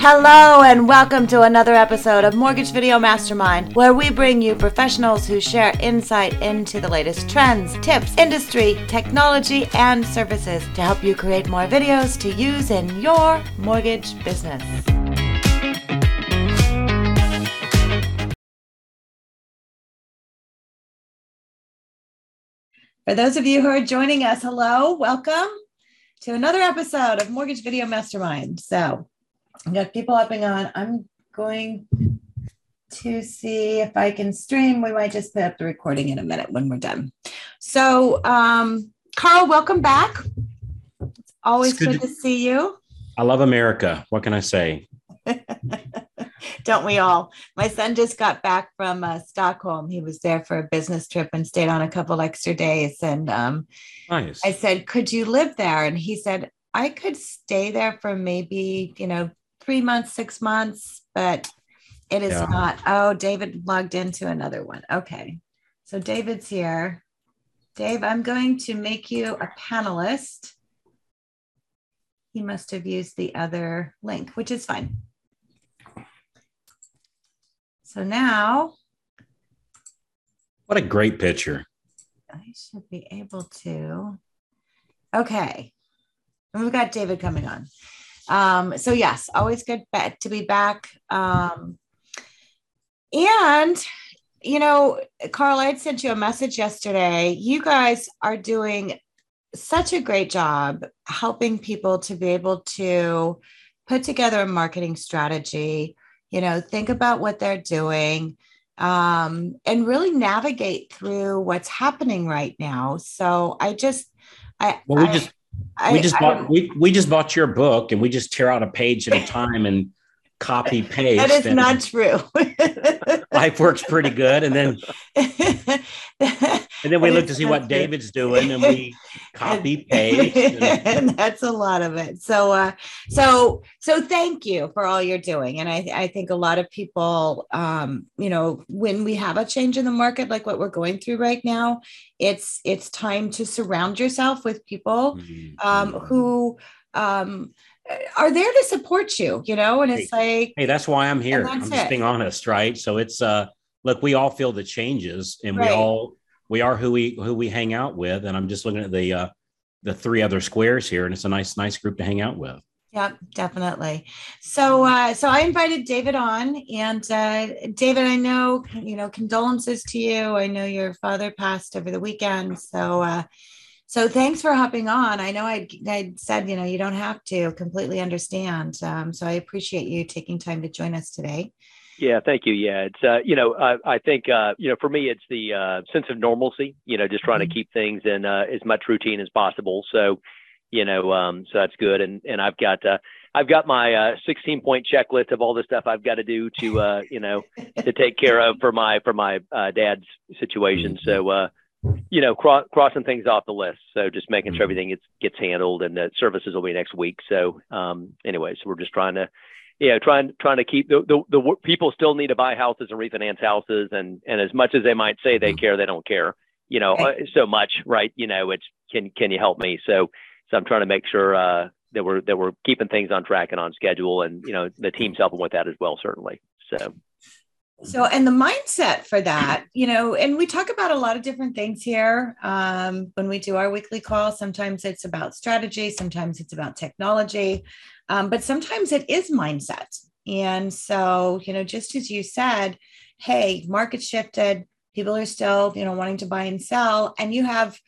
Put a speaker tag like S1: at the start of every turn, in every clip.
S1: Hello, and welcome to another episode of Mortgage Video Mastermind, where we bring you professionals who share insight into the latest trends, tips, industry, technology, and services to help you create more videos to use in your mortgage business. For those of you who are joining us, hello, welcome to another episode of Mortgage Video Mastermind. So, I got people hopping on. I'm going to see if I can stream. We might just put up the recording in a minute when we're done. So, um, Carl, welcome back. It's always it's good, good to, to see you.
S2: I love America. What can I say?
S1: Don't we all? My son just got back from uh, Stockholm. He was there for a business trip and stayed on a couple extra days. And um, nice. I said, Could you live there? And he said, I could stay there for maybe, you know, three months, six months, but it is yeah. not. Oh, David logged into another one. Okay. So David's here. Dave, I'm going to make you a panelist. He must have used the other link, which is fine. So now.
S2: What a great picture.
S1: I should be able to. Okay. And we've got David coming on. Um, so, yes, always good to be back. Um, and, you know, Carl, I had sent you a message yesterday. You guys are doing such a great job helping people to be able to put together a marketing strategy you know think about what they're doing um, and really navigate through what's happening right now so i just i
S2: well we I, just I, we just I, bought we, we just bought your book and we just tear out a page at a time and copy paste.
S1: That is not true.
S2: life works pretty good, and then and then we look to see what true. David's doing, and we copy paste.
S1: And, that's a lot of it. So, uh, so, so thank you for all you're doing, and I, I think a lot of people, um, you know, when we have a change in the market like what we're going through right now, it's it's time to surround yourself with people mm-hmm. um, who um, are there to support you, you know, and it's
S2: hey,
S1: like,
S2: hey, that's why I'm here. I'm just it. being honest, right? So it's uh, look, we all feel the changes, and right. we all we are who we who we hang out with, and I'm just looking at the uh, the three other squares here, and it's a nice nice group to hang out with.
S1: Yep, definitely. So, uh, so I invited David on, and uh, David, I know you know condolences to you. I know your father passed over the weekend, so uh, so thanks for hopping on. I know I, I said, you know, you don't have to completely understand. Um, so I appreciate you taking time to join us today.
S3: Yeah, thank you. Yeah, it's uh, you know, I, I think uh, you know, for me, it's the uh, sense of normalcy. You know, just trying mm-hmm. to keep things in uh, as much routine as possible. So, you know, um, so that's good. And and I've got uh, I've got my uh, 16 point checklist of all the stuff I've got to do to uh, you know to take care of for my for my uh, dad's situation. Mm-hmm. So uh, you know, cro- crossing things off the list. So just making sure mm-hmm. everything gets gets handled, and the services will be next week. So, um, anyway, so we're just trying to, yeah, trying trying to keep the, the the people still need to buy houses and refinance houses, and and as much as they might say they mm-hmm. care, they don't care. You know, uh, so much, right? You know, it's can can you help me? So, so I'm trying to make sure uh, that we're that we're keeping things on track and on schedule, and you know, the team's helping with that as well, certainly. So.
S1: So, and the mindset for that, you know, and we talk about a lot of different things here um, when we do our weekly call. Sometimes it's about strategy, sometimes it's about technology, um, but sometimes it is mindset. And so, you know, just as you said, hey, market shifted, people are still, you know, wanting to buy and sell, and you have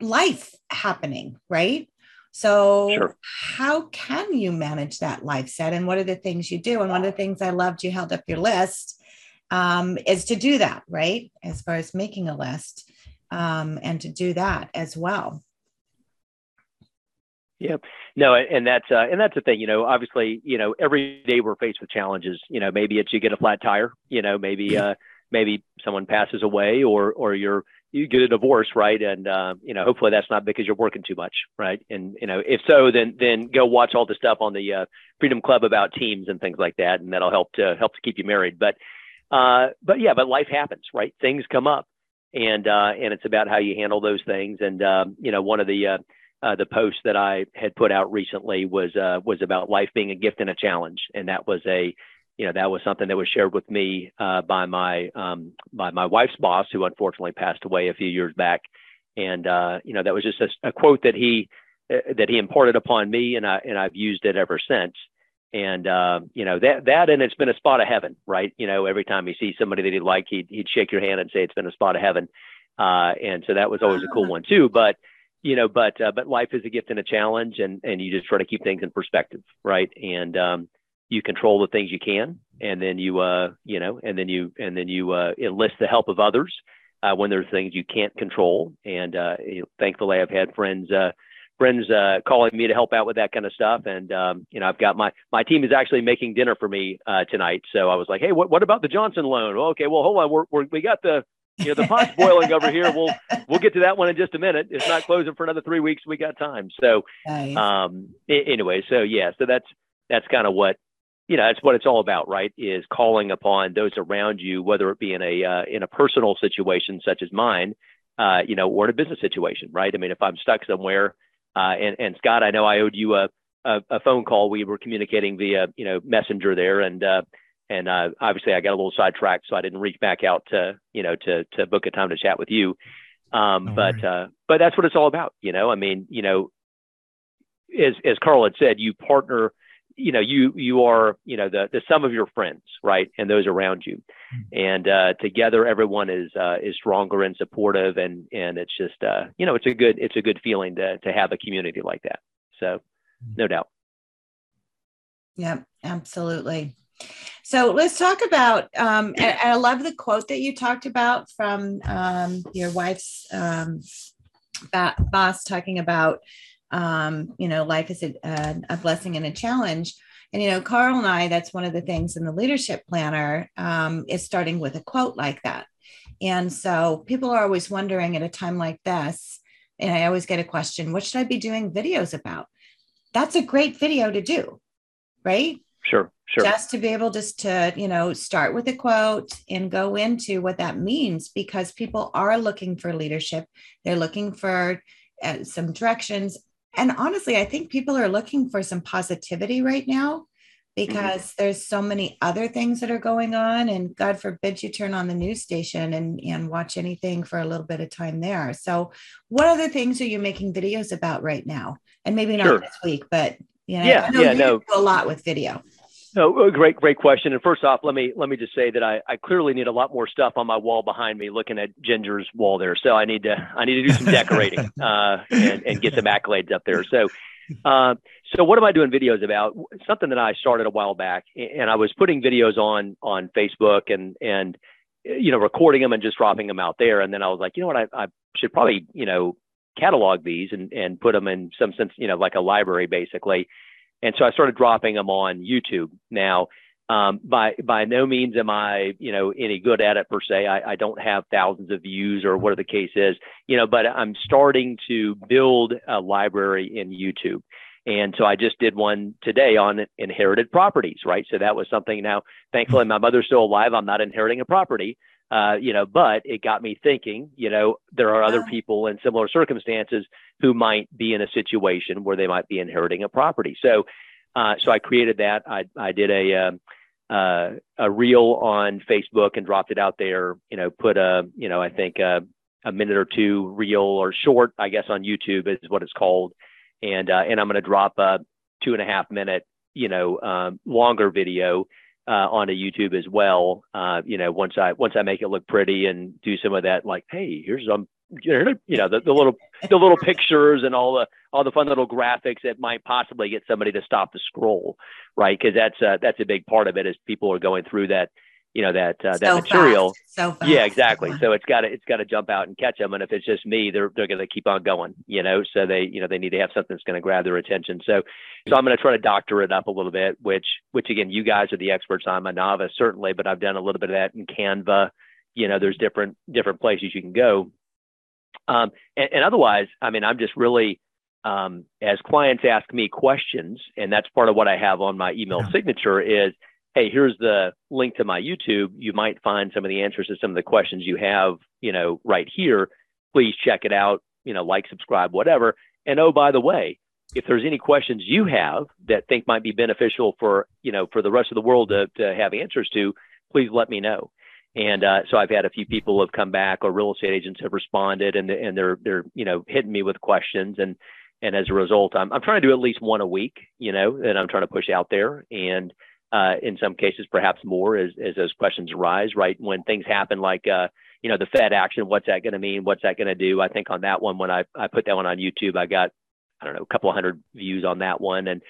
S1: life happening, right? So, sure. how can you manage that life set? And what are the things you do? And one of the things I loved, you held up your list um, is to do that, right? As far as making a list um, and to do that as well.
S3: Yep. No, and that's uh, and that's the thing. You know, obviously, you know, every day we're faced with challenges. You know, maybe it's you get a flat tire. You know, maybe uh, maybe someone passes away, or or you're you get a divorce, right? And uh, you know, hopefully that's not because you're working too much, right? And you know, if so, then then go watch all the stuff on the uh, Freedom Club about teams and things like that, and that'll help to help to keep you married. But uh, but yeah, but life happens, right? Things come up, and uh, and it's about how you handle those things. And um, you know, one of the uh, uh, the post that I had put out recently was uh, was about life being a gift and a challenge, and that was a you know that was something that was shared with me by my um, by my wife's boss, who unfortunately passed away a few years back, and you know that was just a, a quote that he that he imparted upon me, and I and I've used it ever since. And uh, you know that that and it's been a spot of heaven, right? You know, every time he sees somebody that he like, he'd he'd shake your hand and say it's been a spot of heaven. Uh, and so that was always a cool one too. But you know, but uh, but life is a gift and a challenge, and and you just try to keep things in perspective, right? And um, you control the things you can, and then you uh, you know, and then you and then you uh, enlist the help of others uh, when there's things you can't control. And uh, you know, thankfully, I've had friends. Uh, friends uh, calling me to help out with that kind of stuff. And um, you know, I've got my my team is actually making dinner for me uh, tonight. So I was like, hey, what what about the Johnson loan? Well, okay, well, hold on, we're, we're we got the you know the pot's boiling over here. We'll we'll get to that one in just a minute. It's not closing for another three weeks. We got time. So nice. um, anyway, so yeah, so that's that's kind of what you know that's what it's all about right is calling upon those around you whether it be in a uh, in a personal situation such as mine uh, you know or in a business situation right i mean if i'm stuck somewhere uh, and, and Scott, I know I owed you a, a, a, phone call. We were communicating via, you know, messenger there. And, uh, and uh, obviously I got a little sidetracked, so I didn't reach back out to, you know, to, to book a time to chat with you. Um, but, uh, but that's what it's all about. You know, I mean, you know, as, as Carl had said, you partner you know you you are you know the the sum of your friends right and those around you hmm. and uh, together everyone is uh, is stronger and supportive and and it's just uh, you know it's a good it's a good feeling to to have a community like that so hmm. no doubt
S1: yeah absolutely so let's talk about um, I, I, love the quote that you talked about from um, your wife's um, boss talking about um, you know, life is a, a, blessing and a challenge. And, you know, Carl and I, that's one of the things in the leadership planner um, is starting with a quote like that. And so people are always wondering at a time like this, and I always get a question, what should I be doing videos about? That's a great video to do, right?
S3: Sure, sure.
S1: Just to be able just to, you know, start with a quote and go into what that means because people are looking for leadership. They're looking for uh, some directions and honestly, I think people are looking for some positivity right now mm-hmm. because mm-hmm. there's so many other things that are going on. And God forbid you turn on the news station and, and watch anything for a little bit of time there. So, what other things are you making videos about right now? And maybe not sure. this week, but you know,
S3: yeah, yeah, no,
S1: a lot with video.
S3: No, great, great question. And first off, let me let me just say that I, I clearly need a lot more stuff on my wall behind me, looking at Ginger's wall there. So I need to I need to do some decorating uh, and and get some accolades up there. So, uh, so what am I doing videos about? Something that I started a while back, and I was putting videos on on Facebook and and you know recording them and just dropping them out there. And then I was like, you know what, I, I should probably you know catalog these and and put them in some sense, you know, like a library basically and so I started dropping them on YouTube. Now, um, by by no means am I, you know, any good at it per se. I, I don't have thousands of views or whatever the case is, you know, but I'm starting to build a library in YouTube. And so I just did one today on inherited properties, right? So that was something now, thankfully, my mother's still alive. I'm not inheriting a property, uh, you know, but it got me thinking, you know, there are other people in similar circumstances who might be in a situation where they might be inheriting a property. So, uh, so I created that. I, I did a, um, uh, a reel on Facebook and dropped it out there, you know, put a, you know, I think a, a minute or two reel or short, I guess on YouTube is what it's called. And, uh, and I'm going to drop a two and a half minute, you know, um, longer video uh, onto YouTube as well. Uh, you know, once I once I make it look pretty and do some of that, like, hey, here's some, you know, the, the little the little pictures and all the all the fun little graphics that might possibly get somebody to stop the scroll, right? Because that's uh, that's a big part of it as people are going through that you know that uh, that so material.
S1: Fast. So
S3: Yeah, exactly. So it's got to it's got to jump out and catch them. And if it's just me, they're they're going to keep on going. You know, so they you know they need to have something that's going to grab their attention. So so I'm going to try to doctor it up a little bit. Which which again, you guys are the experts. I'm a novice certainly, but I've done a little bit of that in Canva. You know, there's different different places you can go. Um, and, and otherwise, I mean, I'm just really um, as clients ask me questions, and that's part of what I have on my email yeah. signature is hey, here's the link to my YouTube. You might find some of the answers to some of the questions you have, you know, right here. Please check it out, you know, like, subscribe, whatever. And oh, by the way, if there's any questions you have that think might be beneficial for you know for the rest of the world to, to have answers to, please let me know. And uh, so I've had a few people have come back, or real estate agents have responded, and and they're they're you know hitting me with questions, and and as a result, I'm I'm trying to do at least one a week, you know, that I'm trying to push out there, and uh, in some cases perhaps more as as those questions arise, right when things happen like uh, you know the Fed action, what's that going to mean? What's that going to do? I think on that one when I I put that one on YouTube, I got I don't know a couple of hundred views on that one, and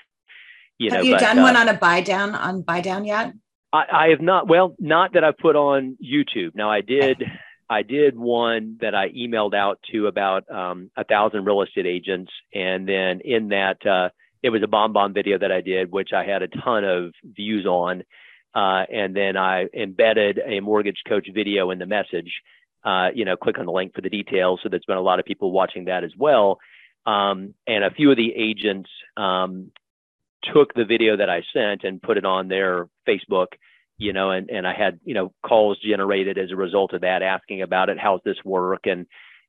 S1: you know, have you but, done uh, one on a buy down on buy down yet?
S3: I, I have not. Well, not that I've put on YouTube. Now I did. I did one that I emailed out to about um, a thousand real estate agents, and then in that uh, it was a BombBomb video that I did, which I had a ton of views on, uh, and then I embedded a mortgage coach video in the message. Uh, you know, click on the link for the details. So there's been a lot of people watching that as well, um, and a few of the agents um, took the video that I sent and put it on their Facebook, you know, and, and I had, you know, calls generated as a result of that asking about it. How's this work? And,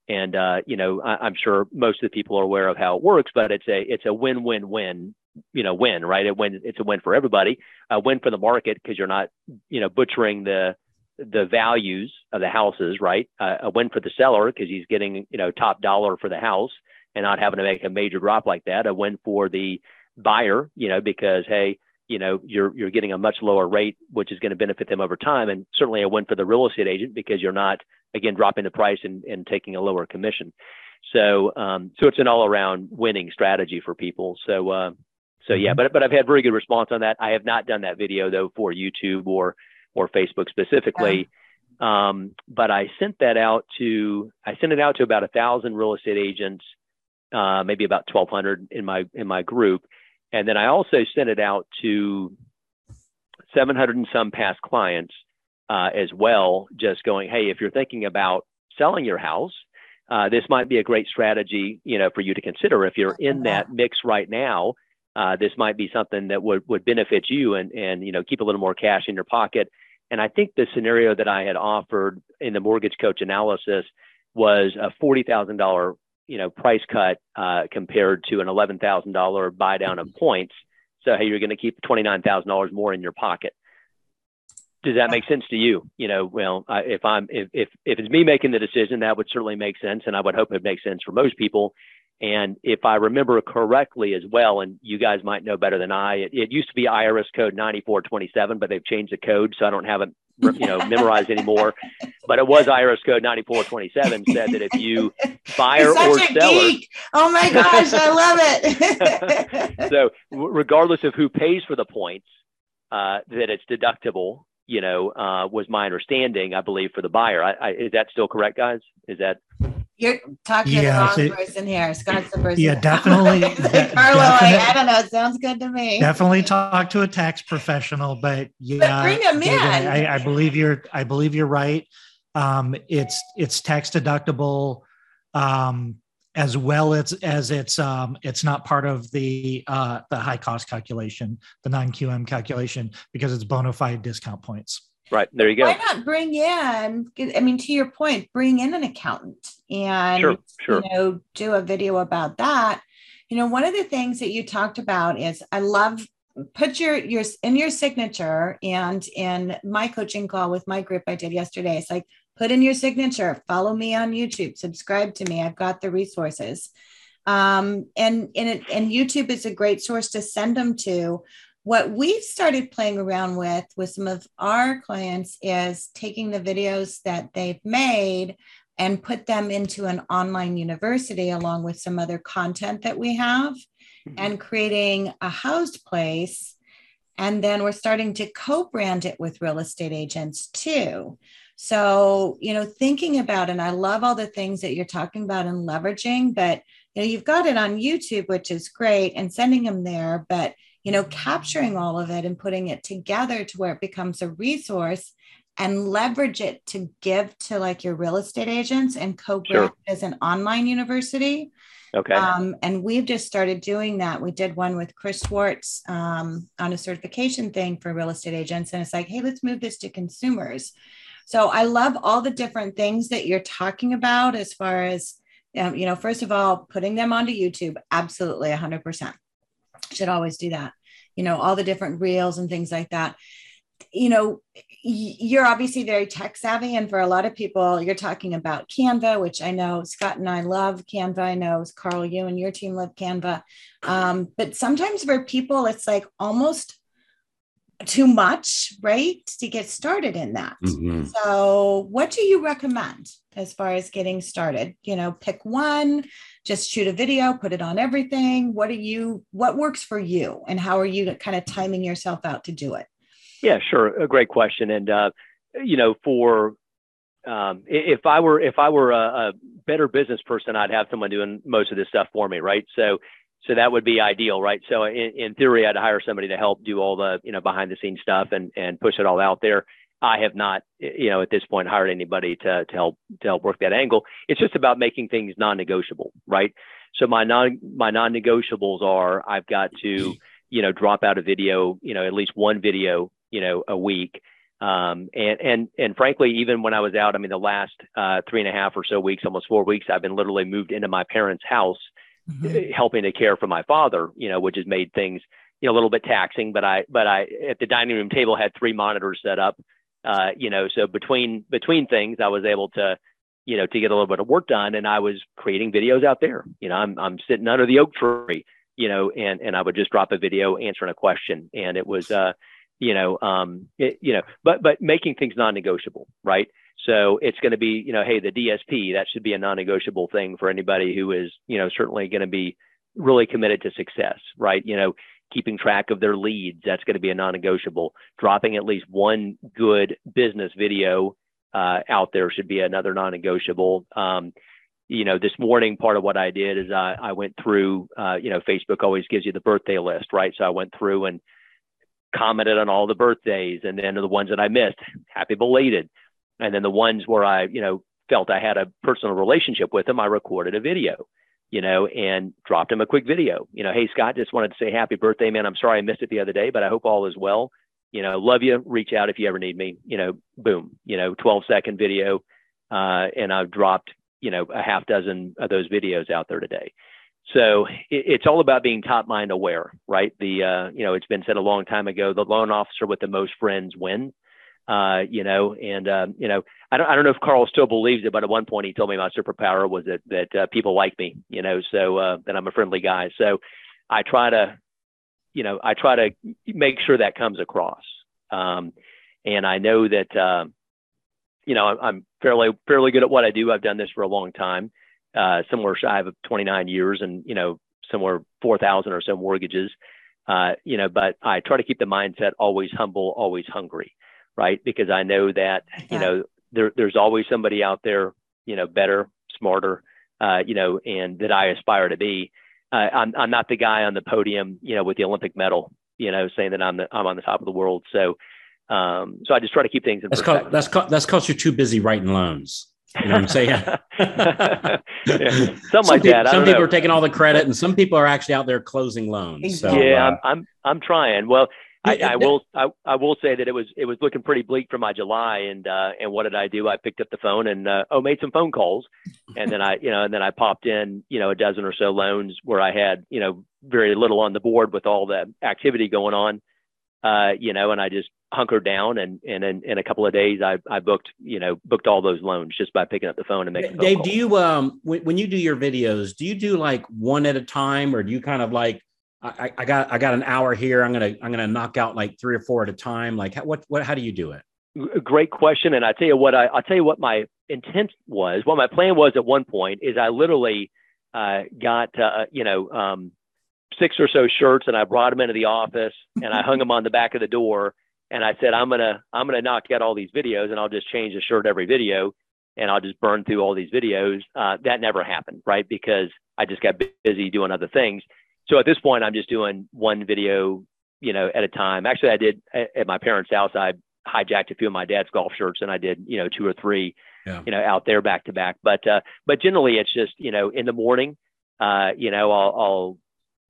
S3: and, uh, you know, I, am sure most of the people are aware of how it works, but it's a, it's a win, win, win, you know, win, right? It win, it's a win for everybody, a win for the market because you're not, you know, butchering the, the values of the houses, right? Uh, a win for the seller because he's getting, you know, top dollar for the house and not having to make a major drop like that. A win for the, buyer, you know, because hey, you know, you're you're getting a much lower rate, which is going to benefit them over time, and certainly a win for the real estate agent because you're not again dropping the price and, and taking a lower commission. So um, so it's an all around winning strategy for people. So uh, so yeah, mm-hmm. but but I've had very good response on that. I have not done that video though for YouTube or or Facebook specifically. Yeah. Um, but I sent that out to I sent it out to about a thousand real estate agents, uh, maybe about 1,200 in my in my group, and then I also sent it out to 700 and some past clients uh, as well, just going, hey, if you're thinking about selling your house, uh, this might be a great strategy, you know, for you to consider. If you're in that mix right now, uh, this might be something that would, would benefit you and, and, you know, keep a little more cash in your pocket. And I think the scenario that I had offered in the mortgage coach analysis was a $40,000 you know price cut uh, compared to an eleven thousand dollar buy down of points. So hey, you're going to keep twenty nine thousand dollars more in your pocket. Does that make sense to you? You know, well, I, if I'm if, if if it's me making the decision, that would certainly make sense, and I would hope it makes sense for most people. And if I remember correctly as well, and you guys might know better than I, it, it used to be IRS code 9427, but they've changed the code, so I don't have it you know memorized anymore. But it was IRS code 9427 said that if you buyer or seller,
S1: geek. oh my gosh, I love it.
S3: so regardless of who pays for the points, uh, that it's deductible. You know, uh, was my understanding. I believe for the buyer. I, I, is that still correct, guys? Is that
S1: you're talking yeah, to the wrong person here. Scott's the person.
S4: Yeah, definitely.
S1: Carlo, definitely, I don't know. It sounds good to me.
S4: Definitely talk to a tax professional, but yeah,
S1: but bring them in.
S4: I, I, believe you're. I believe you're right. Um, it's it's tax deductible, um, as well as as it's um, it's not part of the uh, the high cost calculation, the non QM calculation, because it's bona fide discount points.
S3: Right. There you go.
S1: Why not bring in, I mean, to your point, bring in an accountant and, sure, sure. you know, do a video about that. You know, one of the things that you talked about is I love put your your in your signature and in my coaching call with my group I did yesterday. It's like put in your signature, follow me on YouTube, subscribe to me. I've got the resources. Um, and and it, and YouTube is a great source to send them to what we've started playing around with with some of our clients is taking the videos that they've made and put them into an online university along with some other content that we have mm-hmm. and creating a housed place and then we're starting to co-brand it with real estate agents too so you know thinking about and i love all the things that you're talking about and leveraging but you know you've got it on youtube which is great and sending them there but you know, capturing all of it and putting it together to where it becomes a resource and leverage it to give to like your real estate agents and co sure. as an online university.
S3: Okay. Um,
S1: and we've just started doing that. We did one with Chris Schwartz um, on a certification thing for real estate agents. And it's like, hey, let's move this to consumers. So I love all the different things that you're talking about as far as Um, you know, first of all, putting them onto YouTube, absolutely 100%. Should always do that. You know, all the different reels and things like that. You know, you're obviously very tech savvy. And for a lot of people, you're talking about Canva, which I know Scott and I love Canva. I know Carl, you and your team love Canva. Um, but sometimes for people, it's like almost too much, right? To get started in that. Mm-hmm. So, what do you recommend as far as getting started? You know, pick one, just shoot a video, put it on everything. What are you, what works for you? And how are you kind of timing yourself out to do it?
S3: Yeah, sure. A great question. And, uh, you know, for, um, if I were if I were a, a better business person, I'd have someone doing most of this stuff for me, right? So so that would be ideal, right? So in, in theory, I'd hire somebody to help do all the you know behind the scenes stuff and and push it all out there. I have not, you know, at this point hired anybody to to help to help work that angle. It's just about making things non-negotiable, right? So my non my non-negotiables are I've got to, you know, drop out a video, you know, at least one video, you know, a week. Um, and and and frankly, even when I was out, I mean, the last uh, three and a half or so weeks, almost four weeks, I've been literally moved into my parents' house mm-hmm. helping to care for my father, you know, which has made things, you know, a little bit taxing. But I, but I, at the dining room table had three monitors set up, uh, you know, so between, between things, I was able to, you know, to get a little bit of work done and I was creating videos out there. You know, I'm, I'm sitting under the oak tree, you know, and, and I would just drop a video answering a question. And it was, uh, you know, um, it, you know, but, but making things non-negotiable, right? So it's going to be, you know, hey, the DSP, that should be a non-negotiable thing for anybody who is, you know, certainly going to be really committed to success, right? You know, keeping track of their leads, that's going to be a non-negotiable. Dropping at least one good business video uh, out there should be another non-negotiable. Um, you know, this morning, part of what I did is I, I went through, uh, you know, Facebook always gives you the birthday list, right? So I went through and commented on all the birthdays and then the ones that I missed, happy belated and then the ones where I, you know, felt I had a personal relationship with them, I recorded a video, you know, and dropped him a quick video. You know, hey Scott, just wanted to say happy birthday, man. I'm sorry I missed it the other day, but I hope all is well. You know, love you. Reach out if you ever need me. You know, boom. You know, 12 second video, uh, and I've dropped you know a half dozen of those videos out there today. So it, it's all about being top mind aware, right? The uh, you know, it's been said a long time ago, the loan officer with the most friends wins uh, you know, and um, you know, I don't, I don't know if Carl still believes it, but at one point he told me my superpower was that that uh, people like me, you know, so uh, that I'm a friendly guy. So I try to, you know, I try to make sure that comes across. Um, and I know that, uh, you know, I'm fairly fairly good at what I do. I've done this for a long time, uh, somewhere shy of 29 years, and you know, somewhere 4,000 or so mortgages. Uh, you know, but I try to keep the mindset always humble, always hungry right? Because I know that, you know, there, there's always somebody out there, you know, better, smarter, uh, you know, and that I aspire to be. Uh, I'm, I'm not the guy on the podium, you know, with the Olympic medal, you know, saying that I'm the, I'm on the top of the world. So, um, so I just try to keep things in
S2: that's perspective. Called, that's called, that's because you're too busy writing loans. You know what I'm saying?
S3: yeah, something some like
S2: people,
S3: that.
S2: some people know. are taking all the credit, and some people are actually out there closing loans. So,
S3: yeah, uh, I'm, I'm I'm trying. Well, I, I, will I, I, will say that it was it was looking pretty bleak for my July and uh, and what did I do? I picked up the phone and uh, oh made some phone calls. And then I you know and then I popped in you know a dozen or so loans where I had you know very little on the board with all the activity going on. Uh, you know and I just hunkered down and and in, in a couple of days I, I booked you know booked all those loans just by picking up the phone and making
S2: Dave do you um when, when you do your videos do you do like one at a time or do you kind of like I, I got I got an hour here. I'm gonna I'm gonna knock out like three or four at a time. Like what what how do you do it?
S3: Great question. And I tell you what I I'll tell you what my intent was. What my plan was at one point is I literally uh, got uh, you know um, six or so shirts and I brought them into the office and I hung them on the back of the door and I said I'm gonna I'm gonna knock out all these videos and I'll just change the shirt every video and I'll just burn through all these videos. Uh, that never happened, right? Because I just got busy doing other things. So at this point, I'm just doing one video, you know, at a time. Actually, I did at my parents' house. I hijacked a few of my dad's golf shirts, and I did, you know, two or three, yeah. you know, out there back to back. But uh, but generally, it's just, you know, in the morning, uh, you know, I'll, I'll,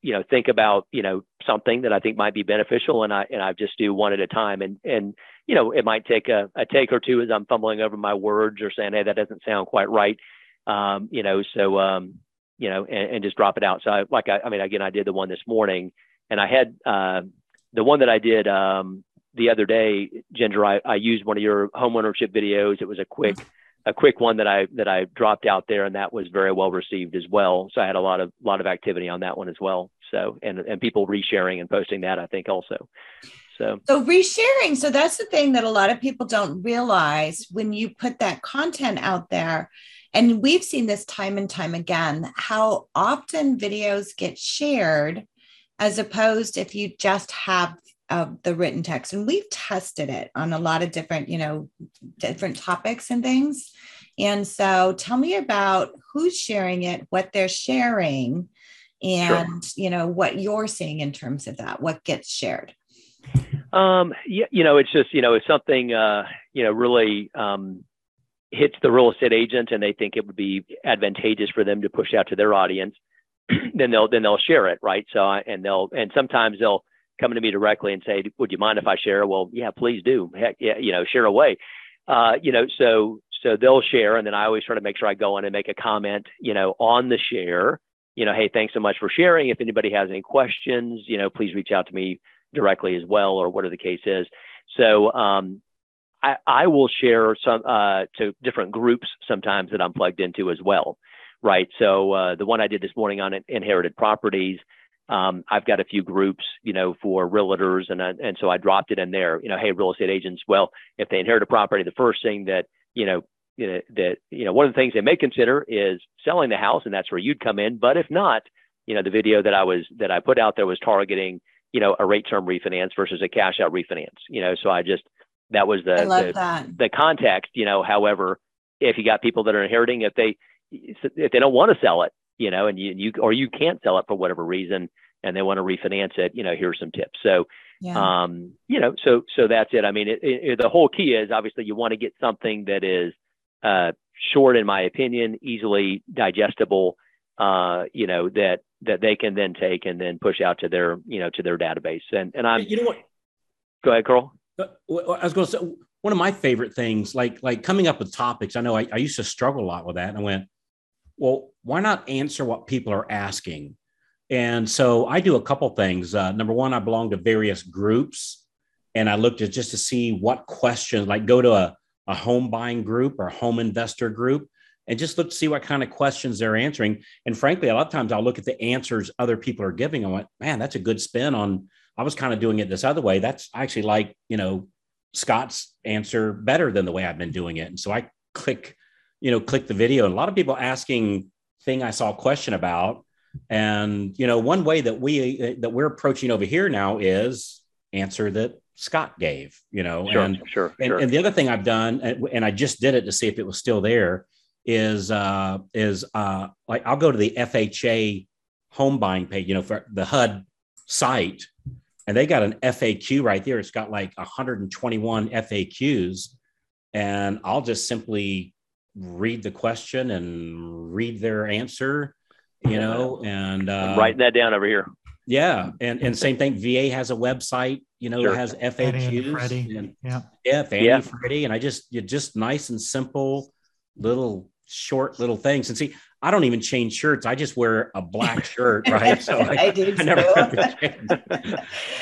S3: you know, think about, you know, something that I think might be beneficial, and I and I just do one at a time, and and you know, it might take a, a take or two as I'm fumbling over my words or saying, hey, that doesn't sound quite right um, you know, so um, you know, and, and, just drop it out. So I, like I, I mean, again, I did the one this morning, and I had uh, the one that I did um, the other day, Ginger. I, I used one of your homeownership videos. It was a quick a quick one that I that I dropped out there, and that was very well received as well. So I had a lot of lot of activity on that one as well. So and and people resharing and posting that I think also. So
S1: so resharing. So that's the thing that a lot of people don't realize when you put that content out there. And we've seen this time and time again how often videos get shared as opposed if you just have uh, the written text. And we've tested it on a lot of different you know different topics and things. And so tell me about who's sharing it what they're sharing and sure. you know what you're seeing in terms of that what gets shared.
S3: Um yeah you know it's just you know it's something uh you know really um hits the real estate agent and they think it would be advantageous for them to push out to their audience then they'll then they'll share it right so and they'll and sometimes they'll come to me directly and say, "Would you mind if I share?" Well, yeah, please do. Heck, yeah, you know, share away. Uh, you know, so so they'll share, and then I always try to make sure I go in and make a comment, you know, on the share. You know, hey, thanks so much for sharing. If anybody has any questions, you know, please reach out to me directly as well, or whatever the case is. So um, I, I will share some uh, to different groups sometimes that I'm plugged into as well, right? So uh, the one I did this morning on inherited properties um, I've got a few groups, you know, for realtors, and I, and so I dropped it in there. You know, hey, real estate agents. Well, if they inherit a property, the first thing that you know, you know that you know, one of the things they may consider is selling the house, and that's where you'd come in. But if not, you know, the video that I was that I put out there was targeting, you know, a rate term refinance versus a cash out refinance. You know, so I just that was the the, the context. You know, however, if you got people that are inheriting, if they if they don't want to sell it, you know, and you, you or you can't sell it for whatever reason and they want to refinance it, you know, here's some tips. So, yeah. um, you know, so so that's it. I mean, it, it, the whole key is obviously you want to get something that is uh, short, in my opinion, easily digestible. Uh, you know that that they can then take and then push out to their you know to their database. And and I'm
S2: you know what?
S3: Go ahead, Carl.
S2: Uh, I was going to say one of my favorite things, like like coming up with topics. I know I, I used to struggle a lot with that, and I went, well, why not answer what people are asking? And so I do a couple things. Uh, number one, I belong to various groups, and I looked at just to see what questions, like go to a, a home buying group or home investor group, and just look to see what kind of questions they're answering. And frankly, a lot of times I'll look at the answers other people are giving. I went, man, that's a good spin on. I was kind of doing it this other way. That's actually like you know Scott's answer better than the way I've been doing it. And so I click you know, click the video. And a lot of people asking thing I saw a question about. And you know, one way that we that we're approaching over here now is answer that Scott gave. You know,
S3: sure,
S2: and
S3: sure,
S2: and,
S3: sure.
S2: and the other thing I've done, and I just did it to see if it was still there, is uh, is uh, like I'll go to the FHA home buying page, you know, for the HUD site, and they got an FAQ right there. It's got like 121 FAQs, and I'll just simply read the question and read their answer, you know, and uh,
S3: writing that down over here.
S2: Yeah, and and same thing. VA has a website, you know, sure. it has FAQs.
S4: And, and, yeah,
S2: yeah, Fannie yeah. Freddie, and I just you just nice and simple, little short little things. And see, I don't even change shirts. I just wear a black shirt, right?
S1: So I, I, do. I never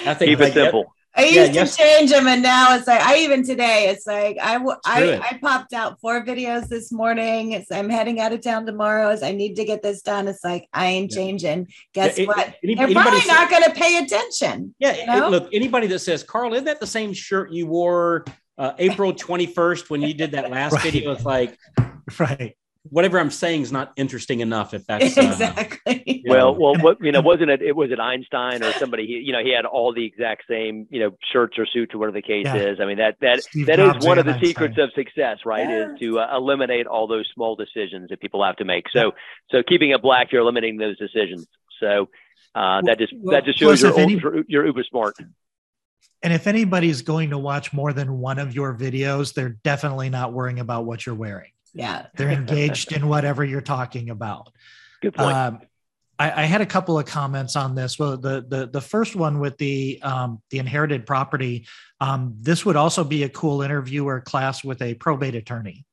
S3: I think keep it simple.
S1: I used yeah, to yes. change them, and now it's like I even today it's like I I, I popped out four videos this morning. It's I'm heading out of town tomorrow. As I need to get this done. It's like I ain't changing. Guess yeah, what? Any, They're probably not going to pay attention.
S2: Yeah, you know? look, anybody that says, "Carl, isn't that the same shirt you wore uh, April 21st when you did that last right. video?" It's like,
S4: right
S2: whatever I'm saying is not interesting enough. If that's
S1: uh, exactly.
S3: well, well, what you know, wasn't it? It was it Einstein or somebody. He, you know, he had all the exact same, you know, shirts or suits or whatever the case yeah. is. I mean, that that Steve that Jobs is one of the Einstein. secrets of success, right? Yeah. Is to uh, eliminate all those small decisions that people have to make. So, so keeping it black, you're eliminating those decisions. So uh, that just well, that just shows you're, any, you're uber smart.
S4: And if anybody's going to watch more than one of your videos, they're definitely not worrying about what you're wearing.
S1: Yeah.
S4: They're engaged in whatever you're talking about.
S3: Good point. Um,
S4: I, I, had a couple of comments on this. Well, the the the first one with the um, the inherited property. Um, this would also be a cool interview or class with a probate attorney.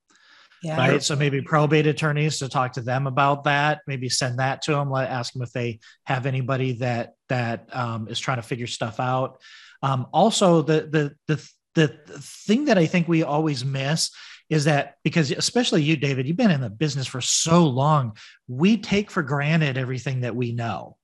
S4: Yeah. Right. So maybe probate attorneys to talk to them about that. Maybe send that to them. Let ask them if they have anybody that that um, is trying to figure stuff out. Um, also, the the the the thing that I think we always miss is that because especially you, David, you've been in the business for so long, we take for granted everything that we know,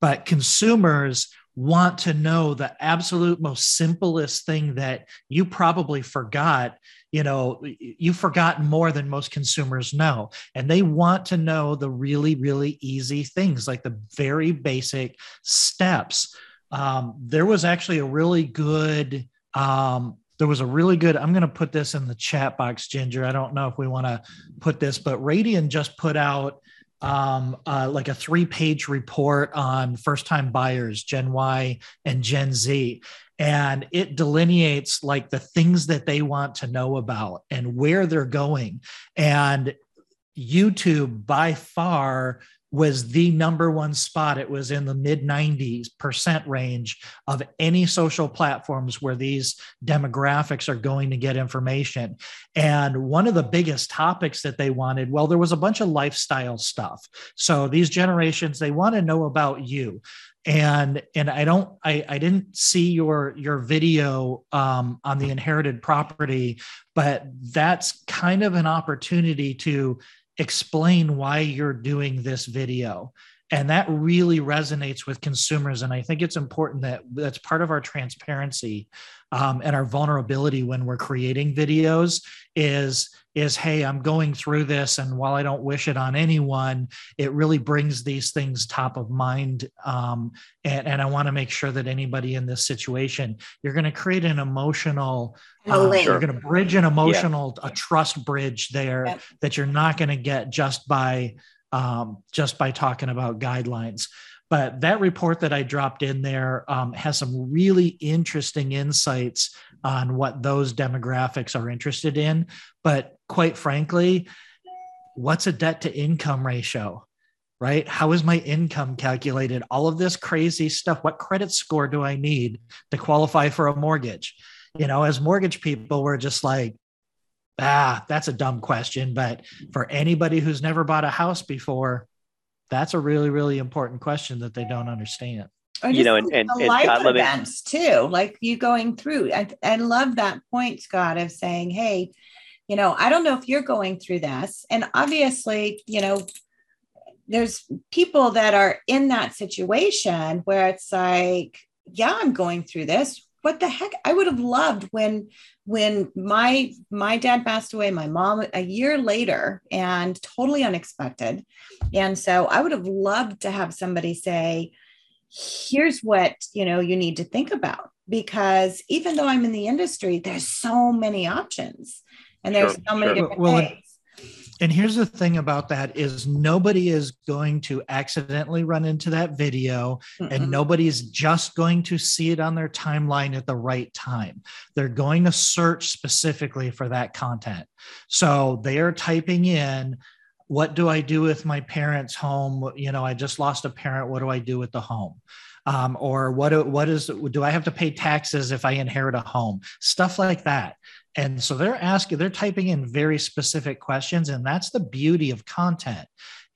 S4: but consumers want to know the absolute most simplest thing that you probably forgot you know you've forgotten more than most consumers know. And they want to know the really really easy things like the very basic steps. Um, there was actually a really good um, there was a really good i'm going to put this in the chat box ginger i don't know if we want to put this but radian just put out um, uh, like a three page report on first time buyers, Gen Y and Gen Z. And it delineates like the things that they want to know about and where they're going. And YouTube by far was the number one spot. It was in the mid 90s percent range of any social platforms where these demographics are going to get information. And one of the biggest topics that they wanted, well, there was a bunch of lifestyle stuff. So these generations, they want to know about you. And and I don't I, I didn't see your your video um, on the inherited property, but that's kind of an opportunity to explain why you're doing this video and that really resonates with consumers and i think it's important that that's part of our transparency um, and our vulnerability when we're creating videos is is hey i'm going through this and while i don't wish it on anyone it really brings these things top of mind um, and, and i want to make sure that anybody in this situation you're going to create an emotional uh, you're going to bridge an emotional yeah. a trust bridge there yeah. that you're not going to get just by um, just by talking about guidelines. But that report that I dropped in there um, has some really interesting insights on what those demographics are interested in. But quite frankly, what's a debt to income ratio? Right? How is my income calculated? All of this crazy stuff. What credit score do I need to qualify for a mortgage? You know, as mortgage people, we're just like, ah, that's a dumb question. But for anybody who's never bought a house before, that's a really, really important question that they don't understand.
S1: you know, and, and, and life Scott, events too, like you going through. I, I love that point, Scott, of saying, hey, you know, I don't know if you're going through this. And obviously, you know, there's people that are in that situation where it's like, yeah, I'm going through this what the heck? I would have loved when when my my dad passed away my mom a year later and totally unexpected. And so i would have loved to have somebody say here's what you know you need to think about. Because even though i'm in the industry there's so many options and there's sure, so many sure. different well, ways
S4: and here's the thing about that is nobody is going to accidentally run into that video mm and nobody's just going to see it on their timeline at the right time. They're going to search specifically for that content. So they are typing in what do i do with my parents home? You know i just lost a parent. What do i do with the home? Um, or what what is do i have to pay taxes if i inherit a home? Stuff like that and so they're asking, they're typing in very specific questions. And that's the beauty of content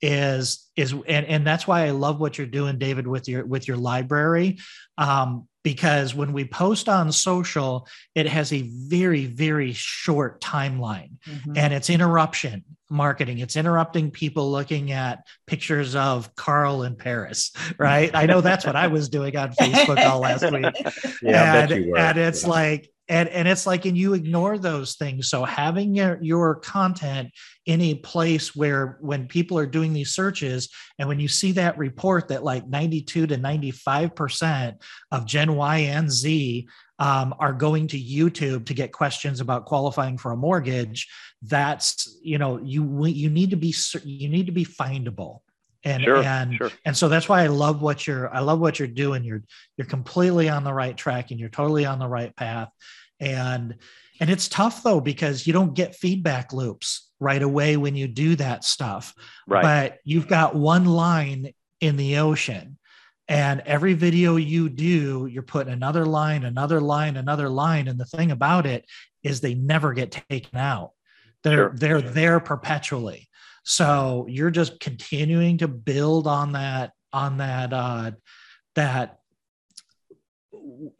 S4: is is and, and that's why I love what you're doing, David, with your with your library. Um, because when we post on social, it has a very, very short timeline mm-hmm. and it's interruption marketing. It's interrupting people looking at pictures of Carl in Paris, right? I know that's what I was doing on Facebook all last week. Yeah, and, and it's yeah. like, and and it's like and you ignore those things so having your, your content in a place where when people are doing these searches and when you see that report that like 92 to 95 percent of gen y and z um, are going to youtube to get questions about qualifying for a mortgage that's you know you you need to be you need to be findable and sure, and sure. and so that's why I love what you're I love what you're doing. You're you're completely on the right track and you're totally on the right path and and it's tough though because you don't get feedback loops right away when you do that stuff right but you've got one line in the ocean and every video you do you're putting another line another line another line and the thing about it is they never get taken out They're sure. they're there perpetually. So you're just continuing to build on that on that uh, that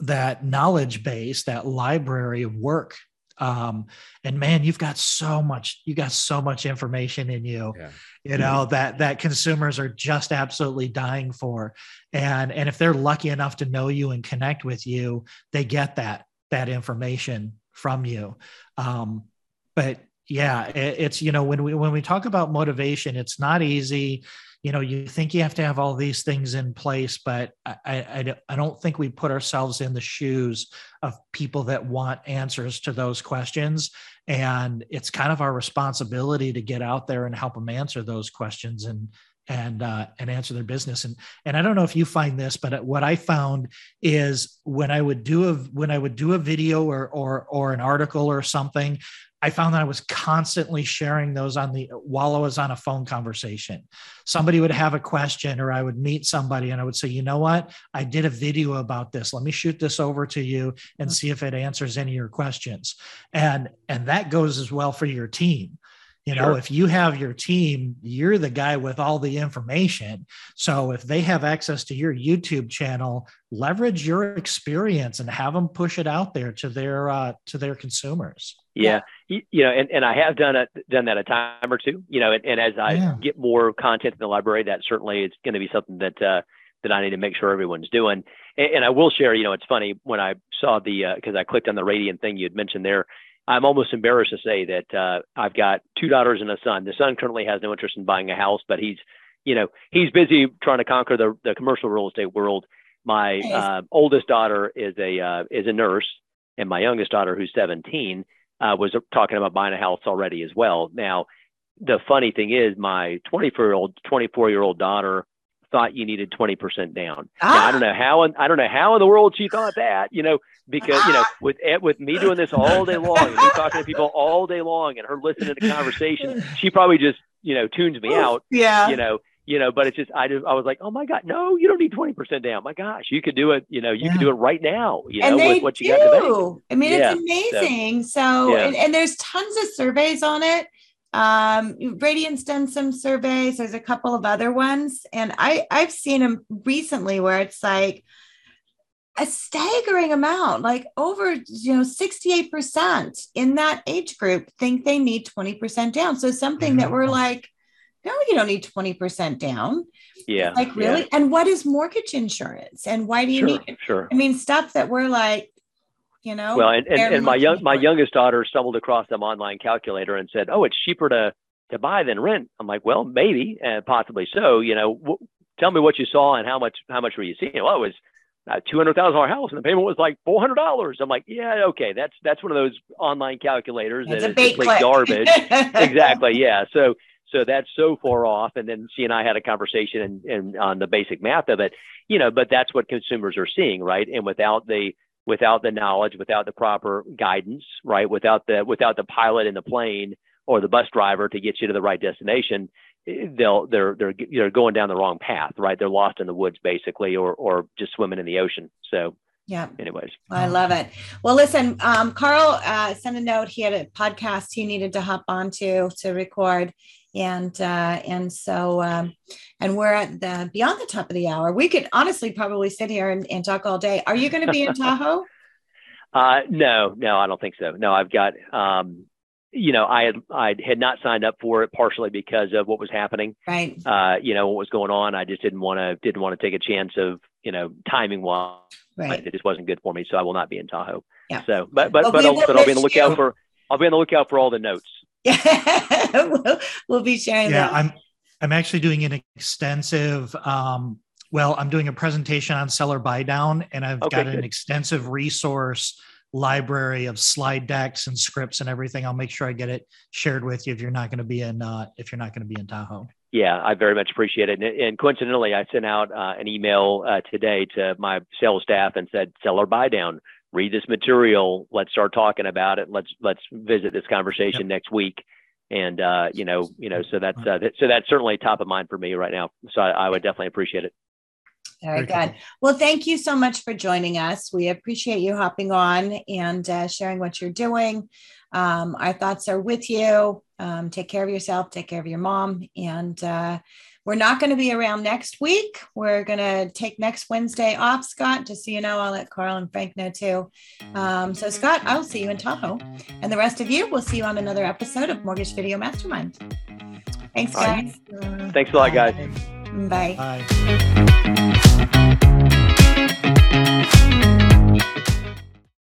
S4: that knowledge base, that library of work. Um, and man, you've got so much, you got so much information in you, yeah. you know, that that consumers are just absolutely dying for. And and if they're lucky enough to know you and connect with you, they get that that information from you. Um, but yeah, it, it's you know when we when we talk about motivation, it's not easy you know you think you have to have all these things in place but I, I i don't think we put ourselves in the shoes of people that want answers to those questions. And it's kind of our responsibility to get out there and help them answer those questions and and uh, and answer their business and and I don't know if you find this but what I found is when I would do a when I would do a video or or or an article or something I found that I was constantly sharing those on the while I was on a phone conversation. Somebody would have a question, or I would meet somebody and I would say, you know what? I did a video about this. Let me shoot this over to you and mm-hmm. see if it answers any of your questions. And and that goes as well for your team. You know, sure. if you have your team, you're the guy with all the information. So if they have access to your YouTube channel, leverage your experience and have them push it out there to their uh, to their consumers.
S3: Yeah, you know, and, and I have done it done that a time or two. You know, and, and as I yeah. get more content in the library, that certainly is going to be something that uh, that I need to make sure everyone's doing. And, and I will share. You know, it's funny when I saw the because uh, I clicked on the Radian thing you had mentioned there. I'm almost embarrassed to say that uh, I've got two daughters and a son. The son currently has no interest in buying a house, but he's, you know, he's busy trying to conquer the, the commercial real estate world. My uh, oldest daughter is a uh, is a nurse, and my youngest daughter, who's 17, uh, was talking about buying a house already as well. Now, the funny thing is, my 24 year old 24 year old daughter thought you needed 20% down. Ah. Now, I don't know how, I don't know how in the world she thought that, you know, because, you know, with, eh, with me doing this all day long and me talking to people all day long and her listening to conversations, she probably just, you know, tunes me out.
S1: Yeah.
S3: You know, you know, but it's just, I just, I was like, oh my God, no, you don't need 20% down. My gosh, you could do it, you know, you yeah. can do it right now, you and know, with what you do. got
S1: I mean, yeah. it's amazing. So, so yeah. and, and there's tons of surveys on it um, Radian's done some surveys. There's a couple of other ones, and I I've seen them recently where it's like a staggering amount, like over you know 68% in that age group think they need 20% down. So something mm-hmm. that we're like, no, you don't need 20% down.
S3: Yeah.
S1: Like really? Yeah. And what is mortgage insurance? And why do you
S3: sure,
S1: need
S3: it? Sure.
S1: I mean, stuff that we're like, you know
S3: well and, and, and my young my youngest daughter stumbled across some online calculator and said oh it's cheaper to to buy than rent i'm like well maybe and possibly so you know w- tell me what you saw and how much how much were you seeing well it was a two hundred thousand dollar house and the payment was like four hundred dollars. I'm like, yeah, okay, that's that's one of those online calculators
S1: that
S3: is
S1: complete
S3: garbage. exactly, yeah. So so that's so far off. And then she and I had a conversation and, and on the basic math of it, you know. But that's what consumers are seeing, right? And without the without the knowledge, without the proper guidance, right? Without the without the pilot in the plane or the bus driver to get you to the right destination, they'll they're they're they're going down the wrong path, right? They're lost in the woods basically, or or just swimming in the ocean. So
S1: yeah.
S3: Anyways,
S1: I love it. Well, listen, um, Carl uh, sent a note. He had a podcast he needed to hop onto to record, and uh, and so um, and we're at the beyond the top of the hour. We could honestly probably sit here and, and talk all day. Are you going to be in Tahoe?
S3: uh, no, no, I don't think so. No, I've got um, you know, I had I had not signed up for it partially because of what was happening.
S1: Right.
S3: Uh, you know, what was going on. I just didn't want to didn't want to take a chance of you know timing wise.
S1: Right.
S3: It just wasn't good for me, so I will not be in Tahoe. Yeah. So, but but well, but, I'll, but I'll be on the lookout you. for I'll be on the lookout for all the notes.
S1: Yeah, we'll, we'll be sharing.
S4: Yeah, that. I'm I'm actually doing an extensive. Um, well, I'm doing a presentation on seller buy down, and I've okay, got good. an extensive resource library of slide decks and scripts and everything. I'll make sure I get it shared with you if you're not going to be in uh, if you're not going to be in Tahoe.
S3: Yeah, I very much appreciate it. And, and coincidentally, I sent out uh, an email uh, today to my sales staff and said, "Seller buy down. Read this material. Let's start talking about it. Let's let's visit this conversation yep. next week." And uh, you know, you know, so that's uh, that, so that's certainly top of mind for me right now. So I, I would definitely appreciate it.
S1: Very, Very good. Cool. Well, thank you so much for joining us. We appreciate you hopping on and uh, sharing what you're doing. Um, our thoughts are with you. Um, take care of yourself, take care of your mom. And uh, we're not going to be around next week. We're going to take next Wednesday off, Scott, just so you know. I'll let Carl and Frank know too. Um, so, Scott, I'll see you in Tahoe. And the rest of you, we'll see you on another episode of Mortgage Video Mastermind. Thanks, guys.
S3: Thanks a lot, guys.
S1: Bye. Bye.